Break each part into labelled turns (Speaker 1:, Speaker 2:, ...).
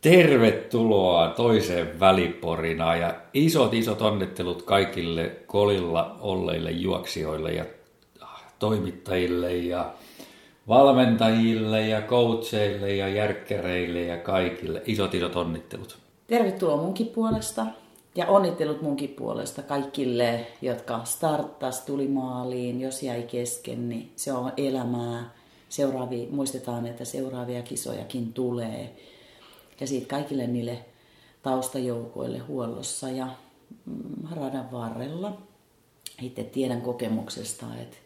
Speaker 1: Tervetuloa toiseen väliporina ja isot isot onnittelut kaikille kolilla olleille juoksijoille ja toimittajille ja valmentajille ja coacheille ja järkkäreille ja kaikille. Isot isot onnittelut.
Speaker 2: Tervetuloa munkin puolesta ja onnittelut munkin puolesta kaikille, jotka starttas, tuli maaliin. Jos jäi kesken, niin se on elämää. Seuraavi, muistetaan, että seuraavia kisojakin tulee ja siitä kaikille niille taustajoukoille huollossa ja mm, radan varrella. Itse tiedän kokemuksesta, että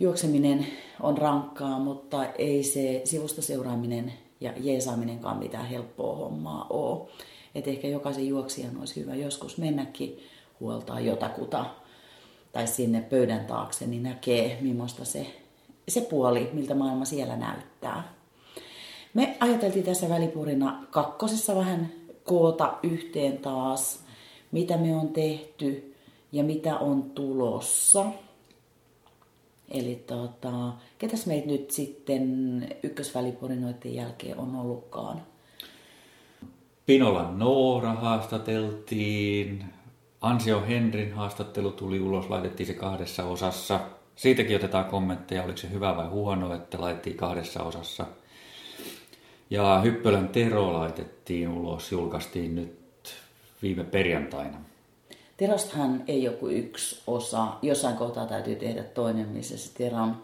Speaker 2: juokseminen on rankkaa, mutta ei se sivusta seuraaminen ja jeesaaminenkaan mitään helppoa hommaa ole. Että ehkä jokaisen juoksijan olisi hyvä joskus mennäkin huoltaa jotakuta tai sinne pöydän taakse, niin näkee, millaista se, se puoli, miltä maailma siellä näyttää. Me ajateltiin tässä välipurina kakkosessa vähän koota yhteen taas, mitä me on tehty ja mitä on tulossa. Eli tota, ketäs meitä nyt sitten ykkösvälipurinoiden jälkeen on ollutkaan?
Speaker 1: Pinolan Noora haastateltiin. Ansio Henrin haastattelu tuli ulos, laitettiin se kahdessa osassa. Siitäkin otetaan kommentteja, oliko se hyvä vai huono, että laitettiin kahdessa osassa – ja Hyppölän Tero laitettiin ulos, julkaistiin nyt viime perjantaina.
Speaker 2: Terostahan ei joku yksi osa. Jossain kohtaa täytyy tehdä toinen, missä se Teron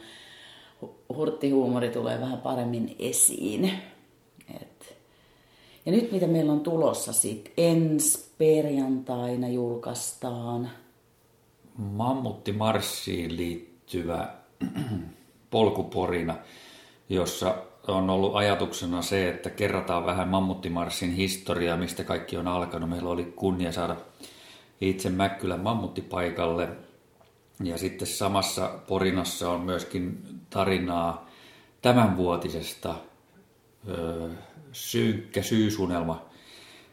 Speaker 2: hurttihuumori tulee vähän paremmin esiin. Et. Ja nyt mitä meillä on tulossa sitten, ensi perjantaina julkaistaan.
Speaker 1: Mammutti Marssiin liittyvä polkuporina, jossa on ollut ajatuksena se, että kerrataan vähän Mammuttimarssin historiaa, mistä kaikki on alkanut. Meillä oli kunnia saada itse Mäkkylän mammuttipaikalle. Ja sitten samassa porinassa on myöskin tarinaa tämänvuotisesta ö, synkkä syysunelma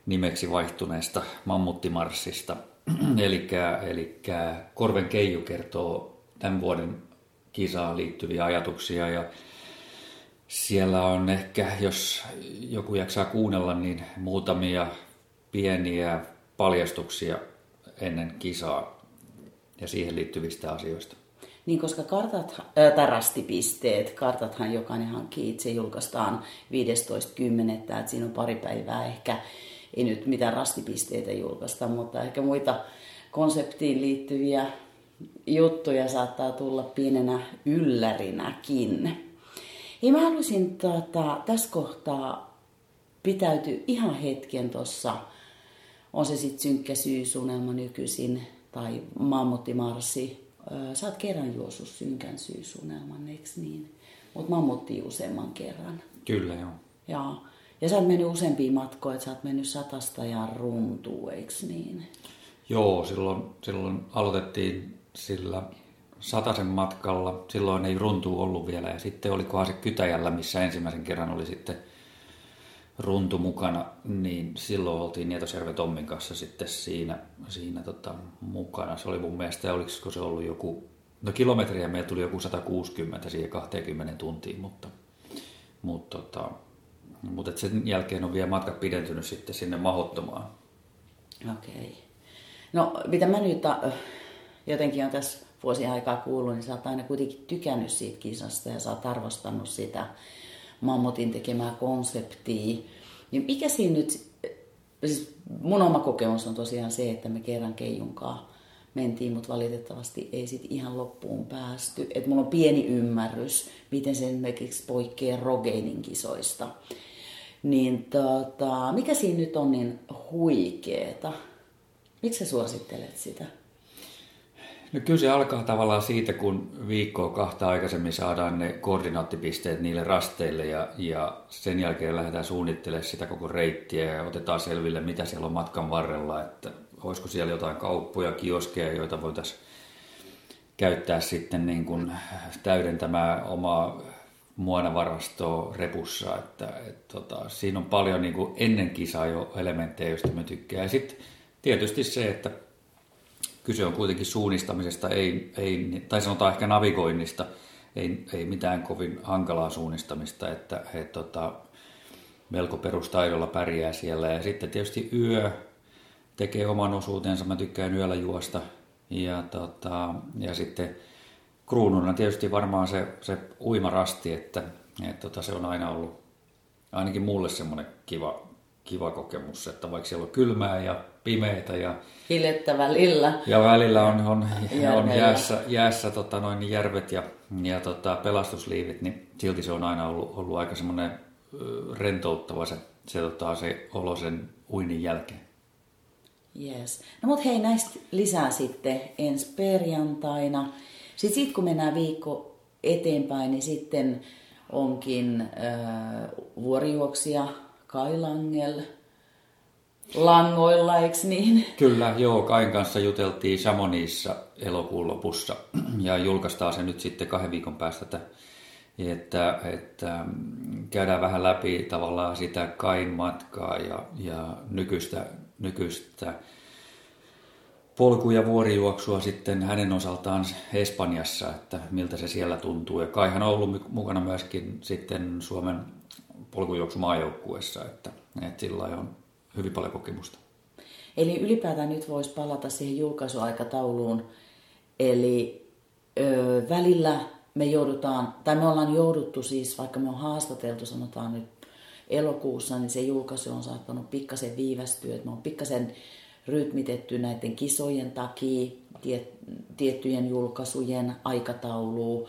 Speaker 1: nimeksi vaihtuneesta mammuttimarssista. eli Korven Keiju kertoo tämän vuoden kisaan liittyviä ajatuksia ja siellä on ehkä, jos joku jaksaa kuunnella, niin muutamia pieniä paljastuksia ennen kisaa ja siihen liittyvistä asioista.
Speaker 2: Niin, koska kartat, äh, tai rastipisteet, kartathan jokainen hankkii itse, julkaistaan 15.10. Että siinä on pari päivää ehkä, ei nyt mitään rastipisteitä julkaista, mutta ehkä muita konseptiin liittyviä juttuja saattaa tulla pienenä yllärinäkin. Hei, mä haluaisin tota, tässä kohtaa pitäytyä ihan hetken tuossa, on se sitten synkkä syysunelma nykyisin tai mammuttimarssi. Sä oot kerran juossut synkän syysunelman, eikö niin? Mutta mammutti useamman kerran.
Speaker 1: Kyllä, joo.
Speaker 2: Ja, ja sä oot mennyt useampia matkoja, että sä oot mennyt satasta ja runtuu, eikö niin?
Speaker 1: Joo, silloin, silloin aloitettiin sillä Satasen matkalla. Silloin ei runtu ollut vielä. Ja sitten olikohan se Kytäjällä, missä ensimmäisen kerran oli sitten runtu mukana, niin silloin oltiin Nietosjärven Tommin kanssa sitten siinä, siinä tota, mukana. Se oli mun mielestä, olisiko se ollut joku, no kilometriä meillä tuli joku 160 siihen 20 tuntiin, mutta, mutta, tota, mutta sen jälkeen on vielä matka pidentynyt sitten sinne mahottomaan.
Speaker 2: Okei. Okay. No mitä mä nyt jotenkin on tässä vuosien aikaa kuullut, niin sä oot aina kuitenkin tykännyt siitä kisasta ja sä oot arvostanut sitä Mammotin tekemää konseptia. Niin mikä siinä nyt, siis mun oma kokemus on tosiaan se, että me kerran Keijunkaa mentiin, mutta valitettavasti ei sit ihan loppuun päästy. Et mulla on pieni ymmärrys, miten se esimerkiksi poikkeaa Rogeinin kisoista. Niin tota, mikä siinä nyt on niin huikeeta? Miksi sä suosittelet sitä?
Speaker 1: No kyllä se alkaa tavallaan siitä, kun viikkoa kahta aikaisemmin saadaan ne koordinaattipisteet niille rasteille ja, ja sen jälkeen lähdetään suunnittelemaan sitä koko reittiä ja otetaan selville, mitä siellä on matkan varrella, että olisiko siellä jotain kauppoja, kioskeja, joita voitaisiin käyttää sitten niin kuin täydentämään omaa muonavarastoa repussa, että et, tota, siinä on paljon niin kuin ennen kisaa jo elementtejä, joista me tykkää. Ja sitten tietysti se, että kyse on kuitenkin suunnistamisesta, ei, ei, tai sanotaan ehkä navigoinnista, ei, ei mitään kovin hankalaa suunnistamista, että he, tota, melko perustaidolla pärjää siellä. Ja sitten tietysti yö tekee oman osuutensa. Mä tykkään yöllä juosta. Ja, tota, ja sitten kruununa tietysti varmaan se, se uimarasti, että, että tota, se on aina ollut ainakin mulle semmoinen kiva, kiva kokemus, että vaikka siellä on kylmää ja pimeitä ja
Speaker 2: Hilettä välillä.
Speaker 1: Ja välillä on, on, on jäässä, jäässä tota, noin järvet ja, ja tota, pelastusliivit, niin silti se on aina ollut, ollut aika semmoinen rentouttava se, se, tota, se olo sen uinnin jälkeen.
Speaker 2: Yes. No mut hei, näistä lisää sitten ensi perjantaina. Sitten sit, kun mennään viikko eteenpäin, niin sitten onkin äh, vuorijuoksija Kai Langel langoilla, eikö niin?
Speaker 1: Kyllä, joo. Kain kanssa juteltiin Chamonixissa elokuun lopussa ja julkaistaan se nyt sitten kahden viikon päästä, että, että, että käydään vähän läpi tavallaan sitä Kain matkaa ja, ja nykyistä, nykyistä polku- ja vuorijuoksua sitten hänen osaltaan Espanjassa, että miltä se siellä tuntuu. Ja Kaihan on ollut mukana myöskin sitten Suomen polkujuoksumaajoukkuessa, että, että sillä on hyvin paljon kokemusta.
Speaker 2: Eli ylipäätään nyt voisi palata siihen julkaisuaikatauluun. Eli ö, välillä me joudutaan, tai me ollaan jouduttu siis, vaikka me on haastateltu, sanotaan nyt elokuussa, niin se julkaisu on saattanut pikkasen viivästyä. Että me on pikkasen rytmitetty näiden kisojen takia, tiet, tiettyjen julkaisujen aikatauluun.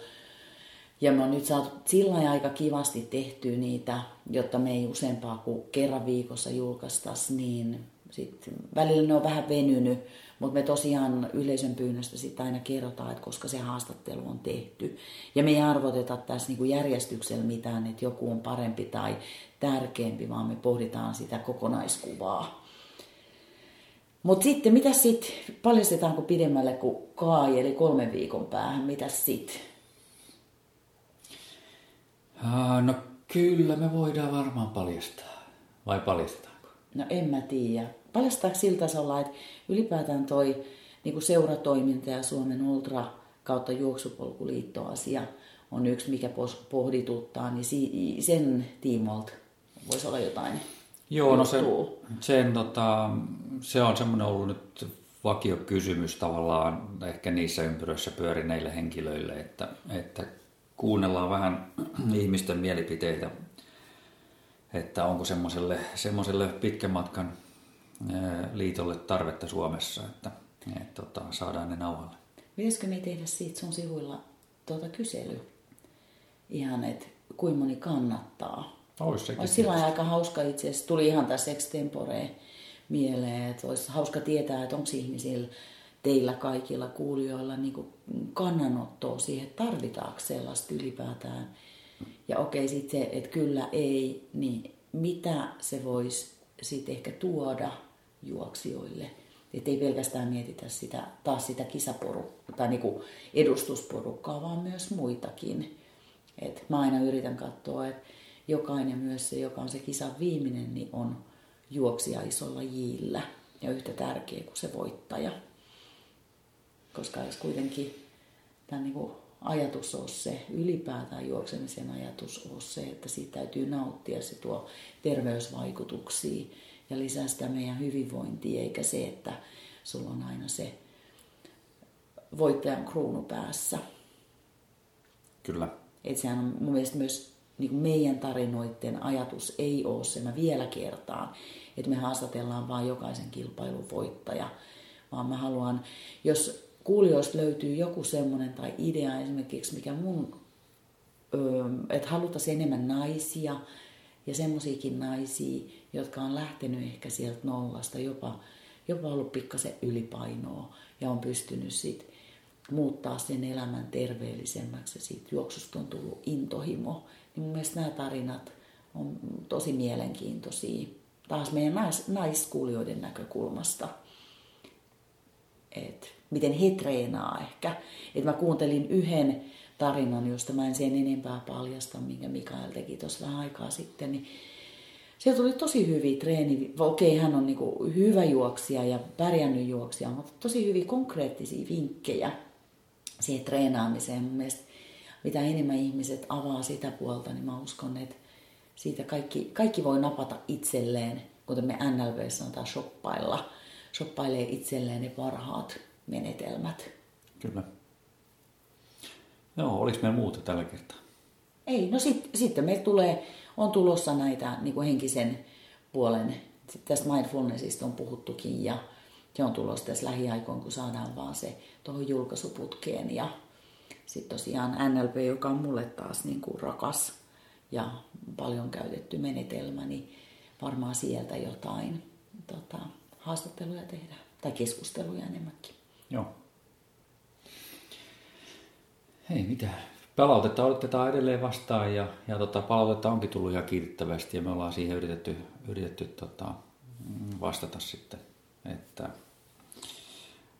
Speaker 2: Ja me on nyt saatu sillä aika kivasti tehtyä niitä, jotta me ei useampaa kuin kerran viikossa julkaistaisi, niin sit välillä ne on vähän venynyt, mutta me tosiaan yleisön pyynnöstä sitten aina kerrotaan, että koska se haastattelu on tehty. Ja me ei arvoteta tässä niinku järjestyksellä mitään, että joku on parempi tai tärkeämpi, vaan me pohditaan sitä kokonaiskuvaa. Mutta sitten, mitä sitten, paljastetaanko pidemmälle kuin Kai, eli kolmen viikon päähän, mitä sitten?
Speaker 1: no kyllä me voidaan varmaan paljastaa. Vai paljastetaanko?
Speaker 2: No en mä tiedä. Paljastaako sillä tasolla, että ylipäätään toi niin kuin seuratoiminta ja Suomen Ultra kautta juoksupolkuliittoasia on yksi, mikä pohdituttaa, niin sen tiimolta voisi olla jotain
Speaker 1: Joo, no se, sen, tota, se on semmoinen ollut nyt vakiokysymys tavallaan ehkä niissä ympyröissä pyörineille henkilöille, että, että kuunnellaan vähän ihmisten mielipiteitä, että onko semmoiselle, semmoiselle pitkän matkan liitolle tarvetta Suomessa, että, että tota, saadaan ne nauhalle.
Speaker 2: Pitäisikö me tehdä siitä sun sivuilla tuota kysely? Ihan, että kuinka moni kannattaa
Speaker 1: olisi sekin.
Speaker 2: Olisi sillä aika hauska itse asiassa. Tuli ihan tässä extempore mieleen, että olisi hauska tietää, että onko ihmisillä teillä kaikilla kuulijoilla niin kannanottoa siihen, että tarvitaanko sellaista ylipäätään. Ja okei, sitten se, että kyllä ei, niin mitä se voisi sitten ehkä tuoda juoksijoille. Että ei pelkästään mietitä sitä, taas sitä kisaporukkaa tai niin edustusporukkaa, vaan myös muitakin. Et mä aina yritän katsoa, että jokainen myös se, joka on se kisan viimeinen, niin on juoksija isolla jillä ja yhtä tärkeä kuin se voittaja. Koska jos kuitenkin tämä niin ajatus on se, ylipäätään juoksemisen ajatus on se, että siitä täytyy nauttia, se tuo terveysvaikutuksia ja lisää sitä meidän hyvinvointia, eikä se, että sulla on aina se voittajan kruunu päässä.
Speaker 1: Kyllä.
Speaker 2: Et sehän on mun mielestä myös niin kuin meidän tarinoiden ajatus ei ole se, mä vielä kertaan, että me haastatellaan vain jokaisen kilpailun voittaja, vaan mä haluan, jos kuulijoista löytyy joku semmoinen tai idea esimerkiksi, mikä mun, että haluttaisiin enemmän naisia ja semmoisiakin naisia, jotka on lähtenyt ehkä sieltä nollasta, jopa, jopa ollut pikkasen ylipainoa ja on pystynyt sitten muuttaa sen elämän terveellisemmäksi ja siitä juoksusta on tullut intohimo niin mun mielestä nämä tarinat on tosi mielenkiintoisia. Taas meidän nais, naiskuulijoiden näkökulmasta. Et miten he treenaa ehkä. Et mä kuuntelin yhden tarinan, josta mä en sen enempää paljasta, minkä Mikael teki tuossa vähän aikaa sitten, niin sieltä tuli tosi hyviä treeni. Okei, hän on niinku hyvä juoksija ja pärjännyt juoksija, mutta tosi hyviä konkreettisia vinkkejä siihen treenaamiseen. Mun mielestä mitä enemmän ihmiset avaa sitä puolta, niin mä uskon, että siitä kaikki, kaikki voi napata itselleen, kuten me NLV sanotaan shoppailla, shoppailee itselleen ne parhaat menetelmät.
Speaker 1: Kyllä. Joo, oliko meillä muuta tällä kertaa?
Speaker 2: Ei, no sit, sitten meillä tulee, on tulossa näitä niin kuin henkisen puolen, tästä mindfulnessista on puhuttukin ja se on tulossa tässä lähiaikoin, kun saadaan vaan se tuohon julkaisuputkeen ja sitten tosiaan NLP, joka on mulle taas niin kuin rakas ja paljon käytetty menetelmä, niin varmaan sieltä jotain tota, haastatteluja tehdään tai keskusteluja enemmänkin.
Speaker 1: Joo. Hei, mitä? Palautetta odotetaan edelleen vastaan ja, ja tota, palautetta onkin tullut ihan kiitettävästi ja me ollaan siihen yritetty, yritetty tota, vastata sitten, että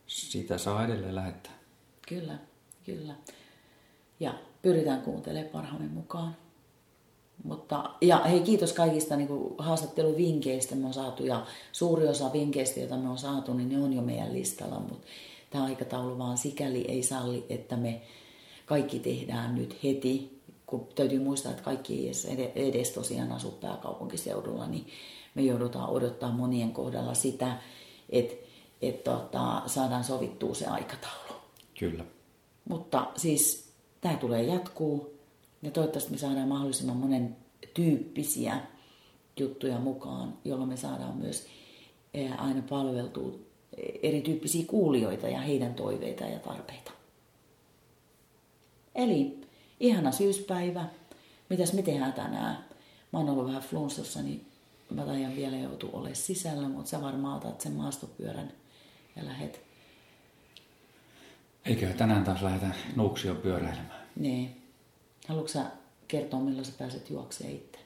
Speaker 1: sitä saa edelleen lähettää.
Speaker 2: Kyllä, kyllä. Ja pyritään kuuntelemaan parhaamme mukaan. Mutta, ja hei, kiitos kaikista niin kuin, haastatteluvinkkeistä me on saatu ja suuri osa vinkkeistä, joita me on saatu, niin ne on jo meidän listalla, mutta tämä aikataulu vaan sikäli ei salli, että me kaikki tehdään nyt heti, kun täytyy muistaa, että kaikki ei edes, edes tosiaan asu pääkaupunkiseudulla, niin me joudutaan odottaa monien kohdalla sitä, että, että tota, saadaan sovittua se aikataulu.
Speaker 1: Kyllä.
Speaker 2: Mutta siis tämä tulee jatkuu ja toivottavasti me saadaan mahdollisimman monen tyyppisiä juttuja mukaan, jolloin me saadaan myös eh, aina palveltua erityyppisiä kuulijoita ja heidän toiveita ja tarpeita. Eli ihana syyspäivä. Mitäs me tehdään tänään? Mä oon ollut vähän flunssassa, niin mä taidan vielä joutua olemaan sisällä, mutta sä varmaan otat sen maastopyörän ja lähet.
Speaker 1: Eikö tänään taas lähdetä Nuuksion pyöräilemään?
Speaker 2: Niin. Haluatko sä kertoa, milloin sä pääset juokseen itse?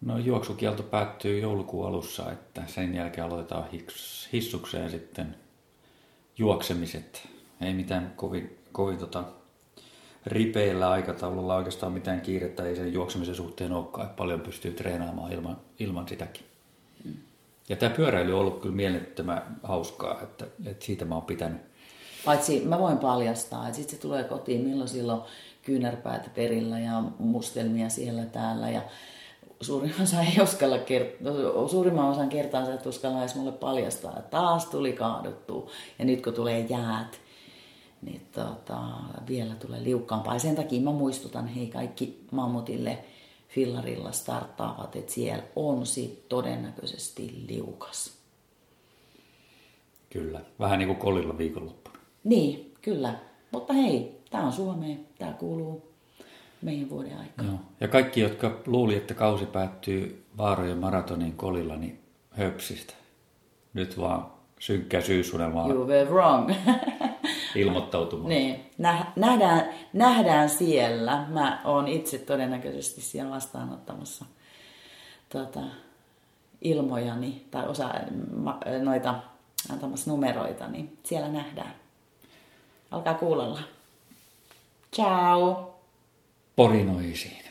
Speaker 1: No juoksukielto päättyy joulukuun alussa, että sen jälkeen aloitetaan hissukseen sitten juoksemiset. Ei mitään kovin, kovin tota, ripeillä aikataululla oikeastaan mitään kiirettä ei sen juoksemisen suhteen olekaan, että paljon pystyy treenaamaan ilman, ilman sitäkin. Mm. Ja tämä pyöräily on ollut kyllä mielettömän hauskaa, että, että siitä mä oon pitänyt.
Speaker 2: Paitsi mä voin paljastaa, että sitten se tulee kotiin milloin silloin kyynärpäät perillä ja mustelmia siellä täällä ja suurimman osan ei uskalla kert- suurimman osan kertaa sä et uskalla edes mulle paljastaa, että taas tuli kaaduttu ja nyt kun tulee jäät, niin tota, vielä tulee liukkaampaa. Ja sen takia mä muistutan hei kaikki mammutille fillarilla starttaavat, että siellä on sit todennäköisesti liukas.
Speaker 1: Kyllä, vähän niin kuin kolilla viikonloppuna.
Speaker 2: Niin, kyllä. Mutta hei, tämä on Suomea, tämä kuuluu meidän vuoden aikaan.
Speaker 1: Joo. Ja kaikki, jotka luuli, että kausi päättyy Vaarojen maratonin kolilla, niin höpsistä. Nyt vaan synkkä syysunelma.
Speaker 2: You were wrong.
Speaker 1: ilmoittautumaan.
Speaker 2: Niin, nähdään, nähdään siellä. Mä oon itse todennäköisesti siellä vastaanottamassa tota, ilmojani tai osa noita antamassa numeroita, niin siellä nähdään. Alkaa kuulolla. Ciao!
Speaker 1: Porinoisiin.